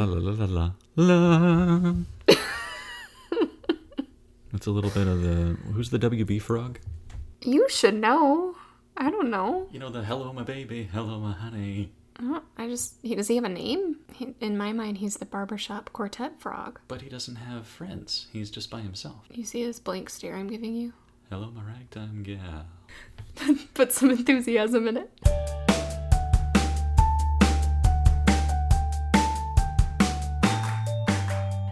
La la la la la. That's a little bit of the. Who's the WB frog? You should know. I don't know. You know the hello my baby, hello my honey. I, don't, I just he does he have a name? He, in my mind, he's the barbershop quartet frog. But he doesn't have friends. He's just by himself. You see this blank stare I'm giving you? Hello my ragtime gal. Put some enthusiasm in it.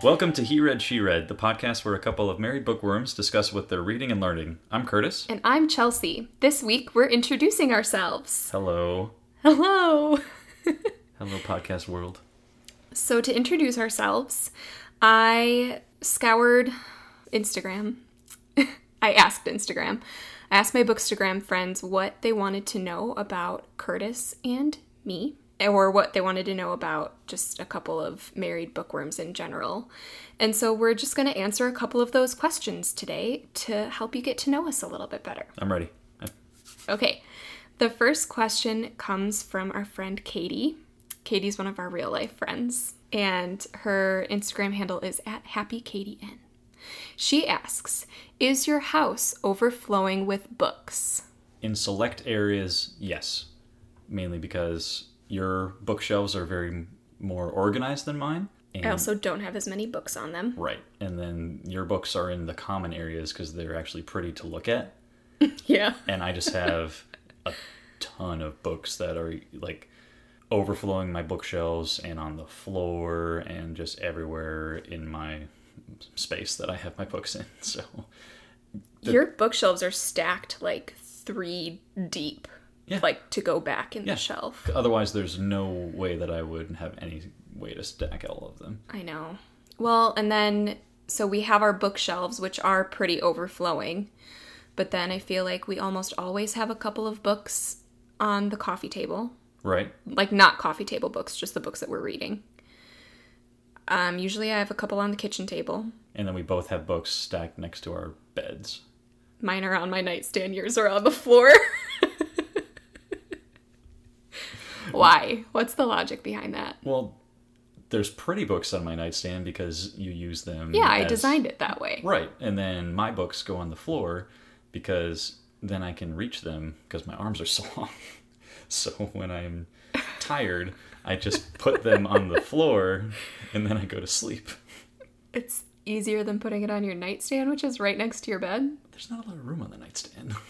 Welcome to He Read She Read, the podcast where a couple of married bookworms discuss what they're reading and learning. I'm Curtis. And I'm Chelsea. This week we're introducing ourselves. Hello. Hello. Hello, podcast world. So to introduce ourselves, I scoured Instagram. I asked Instagram. I asked my Bookstagram friends what they wanted to know about Curtis and me, or what they wanted to know about just a couple of married bookworms in general. And so we're just going to answer a couple of those questions today to help you get to know us a little bit better. I'm ready. Okay. The first question comes from our friend Katie. Katie's one of our real life friends, and her Instagram handle is at happykatien. She asks, Is your house overflowing with books? In select areas, yes. Mainly because your bookshelves are very more organized than mine. And I also don't have as many books on them. Right. And then your books are in the common areas because they're actually pretty to look at. Yeah. And I just have a ton of books that are like overflowing my bookshelves and on the floor and just everywhere in my space that I have my books in. So The- Your bookshelves are stacked like three deep, Yeah. like to go back in Yeah. the shelf. otherwise, there's no way that I would have any way to stack all of them. I know. Well, and then so we have our bookshelves, which are pretty overflowing, but then I feel like we almost always have a couple of books on the coffee table. Right. Like not coffee table books, just the books that we're reading. Um, usually I have a couple on the kitchen table. And then we both have books stacked next to our beds. Mine are on my nightstand, yours are on the floor. Why? What's the logic behind that? Well, there's pretty books on my nightstand because you use them. Yeah, I designed it that way. Right. And then my books go on the floor because then I can reach them because my arms are so long. so when I'm tired, I just put them on the floor and then I go to sleep. It's easier than putting it on your nightstand, which is right next to your bed. There's not a lot of room on the nightstand.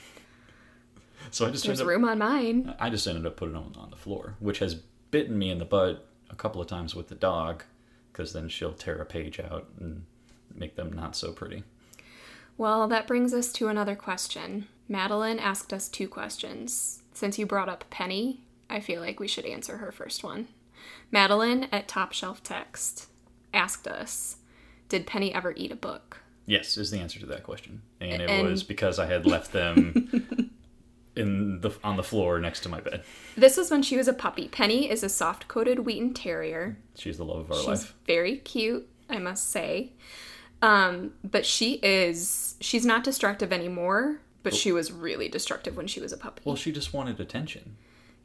so I just There's ended up, room on mine. I just ended up putting them on the floor, which has bitten me in the butt a couple of times with the dog because then she'll tear a page out and make them not so pretty. Well, that brings us to another question. Madeline asked us two questions. Since you brought up Penny, I feel like we should answer her first one. Madeline at Top Shelf Text asked us, Did Penny ever eat a book? Yes, is the answer to that question, and it And- was because I had left them in the on the floor next to my bed. This was when she was a puppy. Penny is a soft coated Wheaten Terrier. She's the love of our She's life. very cute, I must say. Um, but she is, she's not destructive anymore, but she was really destructive when she was a puppy. Well, she just wanted attention.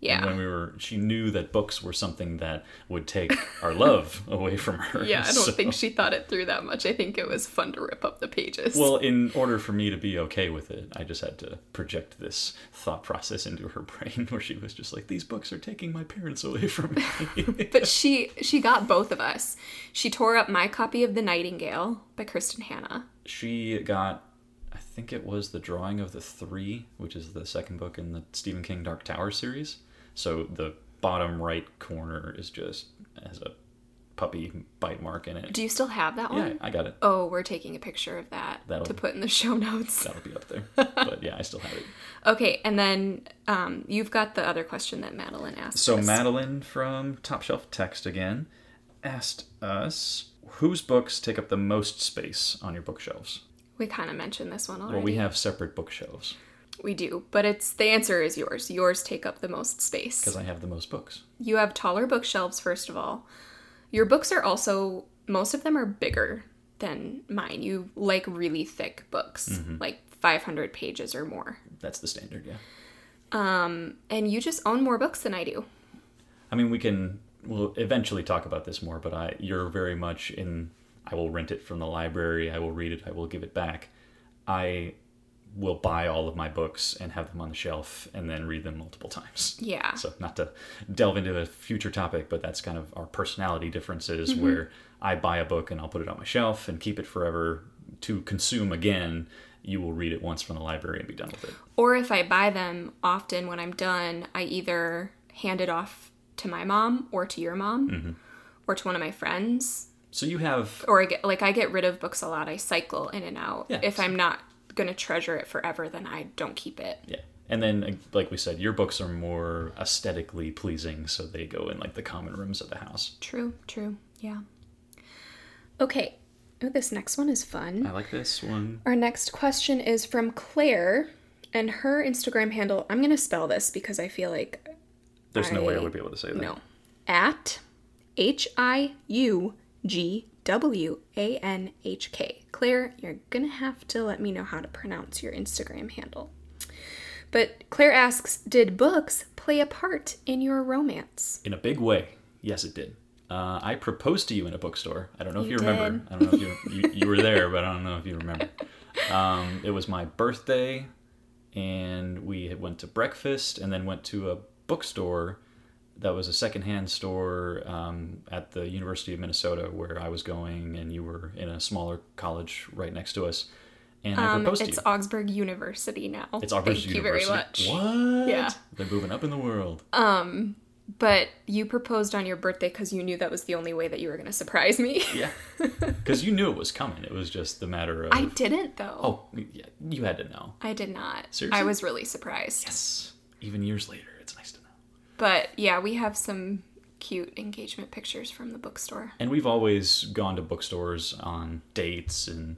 Yeah. When we were, she knew that books were something that would take our love away from her. Yeah, I don't so- think she thought it through that much. I think it was fun to rip up the pages. Well, in order for me to be okay with it, I just had to project this thought process into her brain, where she was just like, "These books are taking my parents away from me." but she she got both of us. She tore up my copy of The Nightingale by Kristin Hannah. she got i think it was the drawing of the three which is the second book in the stephen king dark tower series so the bottom right corner is just has a puppy bite mark in it Do you still have that one? yeah i got it Oh, we're taking a picture of that That'll- to put in the show notes. that'll be up there but yeah i still have it Okay, and then um, you've got the other question that Madeline asked. so us. madeline from top shelf text again asked us whose books take up the most space on your bookshelves we kind of mentioned this one already. well we have separate bookshelves We do, but it's the answer is yours. Yours take up the most space. because i have the most books You have taller bookshelves, first of all. Your books are also, most of them are bigger than mine. You like really thick books, Mm-hmm. like 500 pages or more. that's the standard yeah Um, And you just own more books than I do. I mean, we can we'll eventually talk about this more, but I you're very much in. I will rent it from the library. I will read it. I will give it back. I will buy all of my books and have them on the shelf and then read them multiple times. Yeah. So not to delve into a future topic, but that's kind of our personality differences where I buy a book and I'll put it on my shelf and keep it forever to consume again. You will read it once from the library and be done with it. Or if I buy them, often when I'm done, I either hand it off to my mom or to your mom Mm-hmm. or to one of my friends. So you have Or I get like I get rid of books a lot. I cycle in and out. Yeah. If I'm not gonna treasure it forever, then I don't keep it. yeah. And then uh, like we said, your books are more aesthetically pleasing, so they go in like the common rooms of the house. True, true. Yeah. Okay. Oh, this next one is fun. I like this one. Our next question is from Claire, and her Instagram handle, I'm going to spell this because I feel like There's no way I I- would be able to say that. no. At H I U G W A N H K. Claire, you're going to have to let me know how to pronounce your Instagram handle. But Claire asks, did books play a part in your romance? In a big way. Yes, it did. Uh, I proposed to you in a bookstore. I don't know if you, You remember. I don't know if you, you you were there, but I don't know if you remember. Um, it was my birthday, and we had went to breakfast, and then went to a bookstore that was a secondhand store um, at the University of Minnesota, where I was going, and you were in a smaller college right next to us. And I Um, proposed to it's you. Augsburg University now. It's Augsburg Thank University. you very much. What? Yeah. They're moving up in the world. Um, But you proposed on your birthday because you knew that was the only way that you were going to surprise me. Yeah. Because you knew it was coming. It was just the matter of. I didn't, though. Oh, yeah, you had to know. I did not. Seriously? I was really surprised. Yes. Even years later, it's nice to know. But yeah, we have some cute engagement pictures from the bookstore. And we've always gone to bookstores on dates, and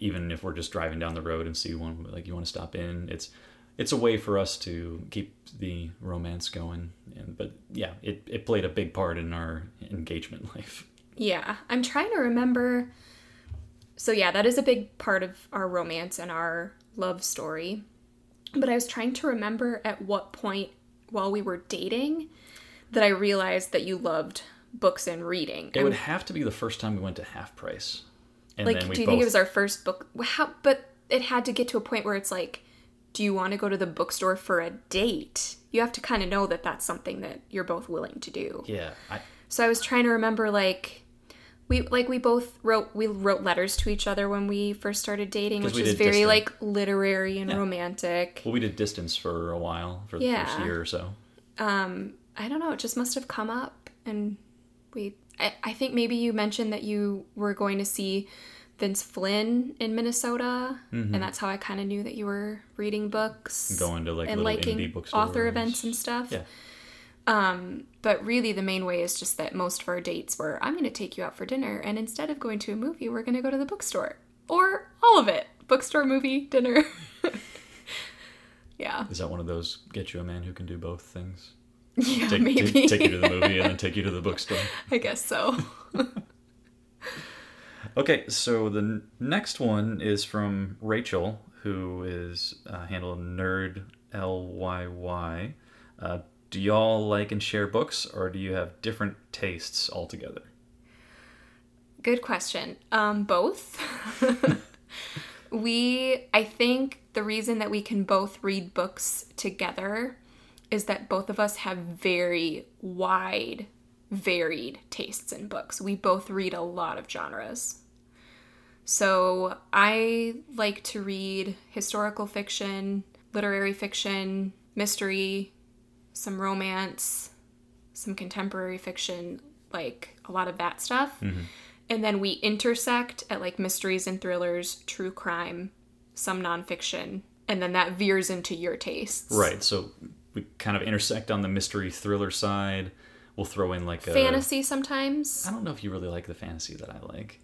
even if we're just driving down the road and see one, like you want to stop in, it's it's a way for us to keep the romance going. And but yeah, it it played a big part in our engagement life. Yeah, I'm trying to remember. So yeah, that is a big part of our romance and our love story. But I was trying to remember at what point while we were dating that I realized that you loved books and reading. It would have to be the first time we went to half price. And like, then we do you both think it was our first book? How? But it had to get to a point where it's like, do you want to go to the bookstore for a date? You have to kind of know that that's something that you're both willing to do. yeah, I, So I was trying to remember like we like we both wrote we wrote letters to each other when we first started dating, which is very like literary and romantic. well, we did distance for a while for the first year or so. Um, I don't know, it just must have come up and we I, I think maybe you mentioned that you were going to see Vince Flynn in Minnesota, and that's how I kind of knew that you were reading books, Mm-hmm. Going to like and little liking indie bookstores. author events and stuff. Yeah. But really, the main way is just that most of our dates were I'm going to take you out for dinner, and instead of going to a movie, we're going to go to the bookstore. Or all of it bookstore, movie, dinner. yeah. Is that one of those get you a man who can do both things? Yeah, Take, maybe. take, take you to the movie and then take you to the bookstore. I guess so. Okay, so the n- next one is from Rachel, who is uh, handled Nerd L Y Y. Uh, do y'all like and share books, or do you have different tastes altogether? Good question. Um, both. we, I think the reason that we can both read books together is that both of us have very wide, varied tastes in books. We both read a lot of genres. So I like to read historical fiction, literary fiction, mystery, some romance, some contemporary fiction, like a lot of that stuff. Mm-hmm. And then we intersect at like mysteries and thrillers, true crime, some nonfiction, and then that veers into your tastes. Right, so we kind of intersect on the mystery thriller side. We'll throw in like a Fantasy sometimes. I don't know if you really like the fantasy that I like.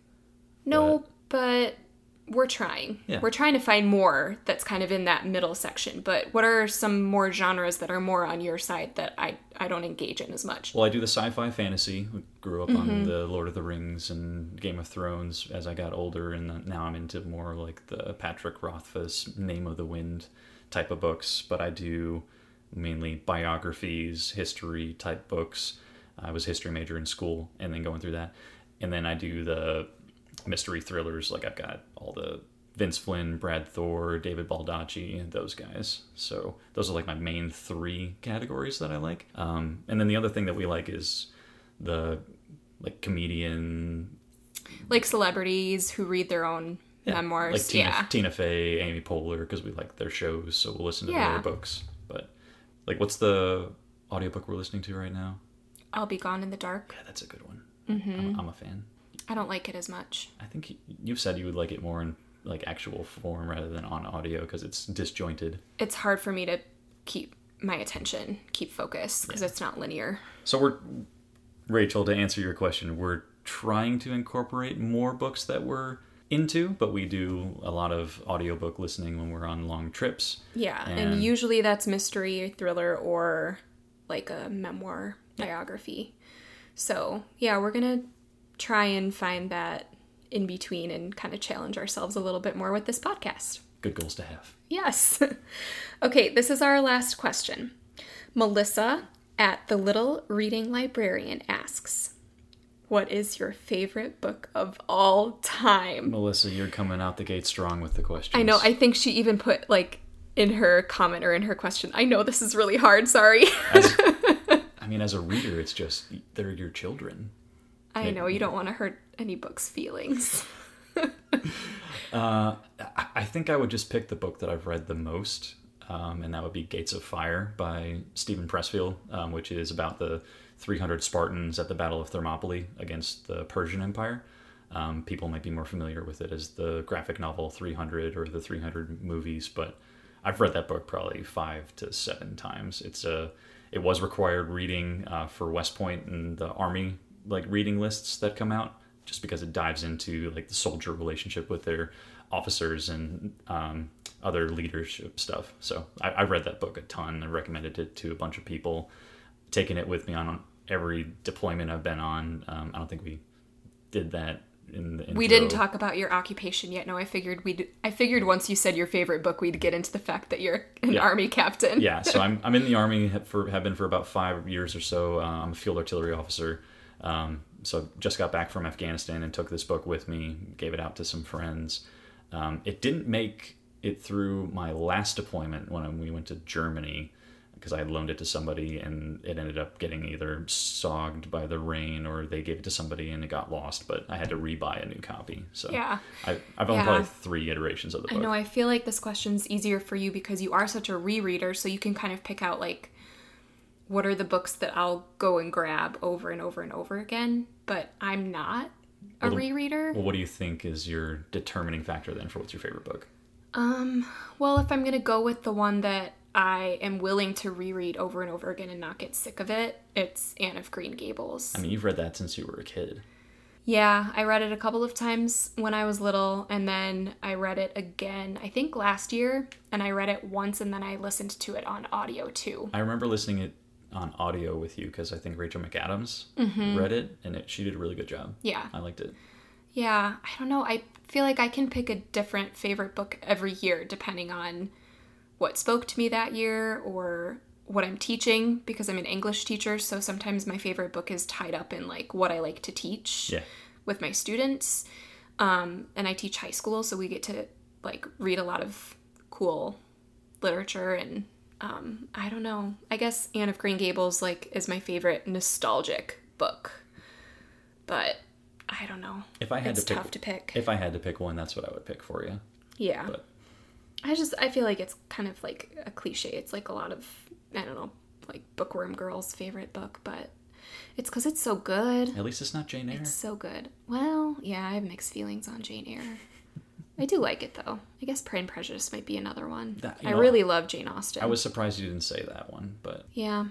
No, but we're trying. Yeah. We're trying to find more that's kind of in that middle section. But what are some more genres that are more on your side that I, I don't engage in as much? Well, I do the sci-fi fantasy. We grew up Mm-hmm. on the Lord of the Rings and Game of Thrones as I got older, and now I'm into more like the Patrick Rothfuss Name of the Wind type of books. But I do mainly biographies, history type books. I was a history major in school, and then going through that, and then I do the mystery thrillers. Like I've got all the Vince Flynn, Brad Thor, David Baldacci, those guys. So those are like my main three categories that I like. Um, and then the other thing that we like is the like comedian Like celebrities who read their own yeah, memoirs. like Tina, yeah. Tina Fey, Amy Poehler, because we like their shows, so we'll listen to Yeah. their books. But like, what's the audiobook we're listening to right now? I'll be gone in the dark. Yeah, that's a good one. Mm-hmm. I'm, I'm a fan. I don't like it as much. I think you've said you would like it more in like actual form rather than on audio because it's disjointed. It's hard for me to keep my attention, keep focus, because it's not linear. So we're Rachel to answer your question, we're trying to incorporate more books that we're into, but we do a lot of audiobook listening when we're on long trips. Yeah, and, And- usually that's mystery, thriller, or like a memoir biography. So, yeah, we're gonna try and find that in between and kind of challenge ourselves a little bit more with this podcast. Good goals to have. Yes. okay, this is our last question. Melissa at the Little Reading Librarian asks, What is your favorite book of all time? Melissa, you're coming out the gate strong with the question. I know, I think she even put like in her comment or in her question, I know this is really hard, sorry. As- I mean, as a reader, it's just they're your children. I know, you don't want to hurt any book's feelings. Uh, I- think I would just pick the book that I've read the most, um, and that would be Gates of Fire by Steven Pressfield, um, which is about the 300 Spartans at the Battle of Thermopylae against the Persian Empire. Um, people might be more familiar with it as the graphic novel 300 or the 300 movies, but I've read that book probably five to seven times. It's a it was required reading uh, for West Point and the Army like reading lists that come out, just because it dives into like the soldier relationship with their officers and um, other leadership stuff. So I, I've read that book a ton. I recommended it to a bunch of people, taking it with me on every deployment I've been on. Um, I don't think we did that in the intro. We didn't talk about your occupation yet. No, I figured we'd I figured once you said your favorite book, we'd get into the fact that you're an Yeah. army captain. yeah, so I'm I'm in the army have for have been for about five years or so. Uh, I'm a field artillery officer. Um, so just got back from Afghanistan and took this book with me. Gave it out to some friends. Um, it didn't make it through my last deployment when we went to Germany because I had loaned it to somebody and it ended up getting either sogged by the rain or they gave it to somebody and it got lost. But I had to rebuy a new copy. So Yeah. I, I've owned Yeah. probably three iterations of the book. I know. I feel like this question's easier for you because you are such a rereader, so you can kind of pick out like what are the books that I'll go and grab over and over and over again. But I'm not a Well, rereader. Well, what do you think is your determining factor then for what's your favorite book? Um, well, if I'm gonna go with the one that I am willing to reread over and over again and not get sick of it, it's Anne of Green Gables. I mean, you've read that since you were a kid. Yeah, I read it a couple of times when I was little, and then I read it again, I think last year, and I read it once and then I listened to it on audio too. I remember listening it on audio with you because I think Rachel McAdams Mm-hmm. read it, and it, she did a really good job. Yeah. I liked it. Yeah, I don't know. I feel like I can pick a different favorite book every year depending on what spoke to me that year or what I'm teaching because I'm an English teacher, so sometimes my favorite book is tied up in like what I like to teach Yeah. with my students. Um, and I teach high school, so we get to like read a lot of cool literature and um, I don't know. I guess Anne of Green Gables like is my favorite nostalgic book. But I don't know. If I had it's to pick, tough to pick. if I had to pick one, that's what I would pick for you. yeah. But I just I feel like it's kind of like a cliche. It's like a lot of I don't know, like bookworm girls' favorite book, but it's because it's so good. at least it's not Jane Eyre. It's so good. Well, yeah, I have mixed feelings on Jane Eyre. I do like it though. I guess Pride and Prejudice might be another one. That- I know, really love Jane Austen. I was surprised you didn't say that one, but Yeah.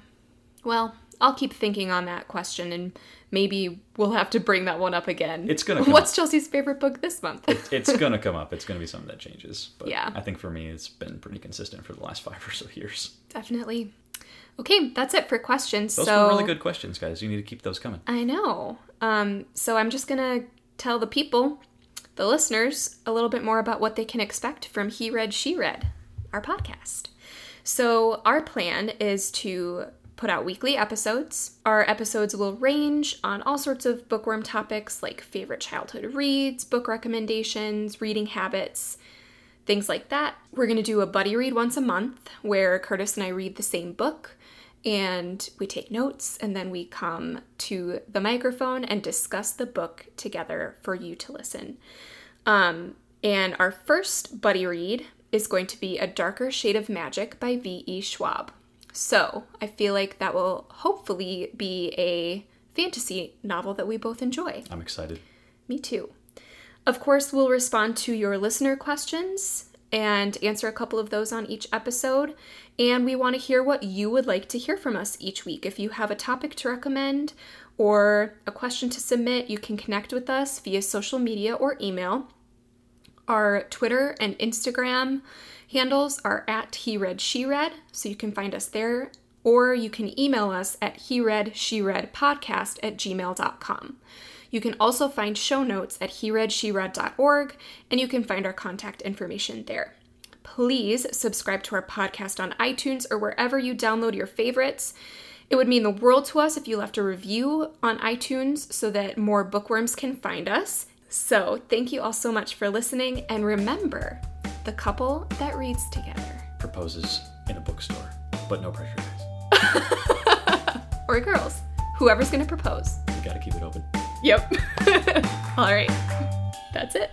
Well, I'll keep thinking on that question and maybe we'll have to bring that one up again. It's gonna come What's Chelsea's favorite book this month? it's gonna come up. It's gonna be something that changes. But Yeah. I think for me, it's been pretty consistent for the last five or so years. Definitely. Okay, that's it for questions. Those so were really good questions, guys. You need to keep those coming. I know. Um, so I'm just gonna tell the people, the listeners, a little bit more about what they can expect from He Read, She Read, our podcast. So our plan is to put out weekly episodes. Our episodes will range on all sorts of bookworm topics like favorite childhood reads, book recommendations, reading habits, things like that. We're going to do a buddy read once a month where Curtis and I read the same book and we take notes and then we come to the microphone and discuss the book together for you to listen. Um, and our first buddy read is going to be A Darker Shade of Magic by V.E. Schwab. So I feel like that will hopefully be a fantasy novel that we both enjoy. I'm excited. Me too. Of course, we'll respond to your listener questions and answer a couple of those on each episode. And we want to hear what you would like to hear from us each week. If you have a topic to recommend or a question to submit, you can connect with us via social media or email. Our Twitter and Instagram handles are at he read she read, so you can find us there, or you can email us at he read she read podcast at gmail.com. You can also find show notes at hereadSheread.org, and you can find our contact information there. Please subscribe to our podcast on iTunes or wherever you download your favorites. It would mean the world to us if you left a review on iTunes so that more bookworms can find us. So, thank you all so much for listening, and remember the couple that reads together Proposes in a bookstore, but no pressure, guys. or girls, whoever's gonna propose. We gotta keep it open. Yep. all right, that's it.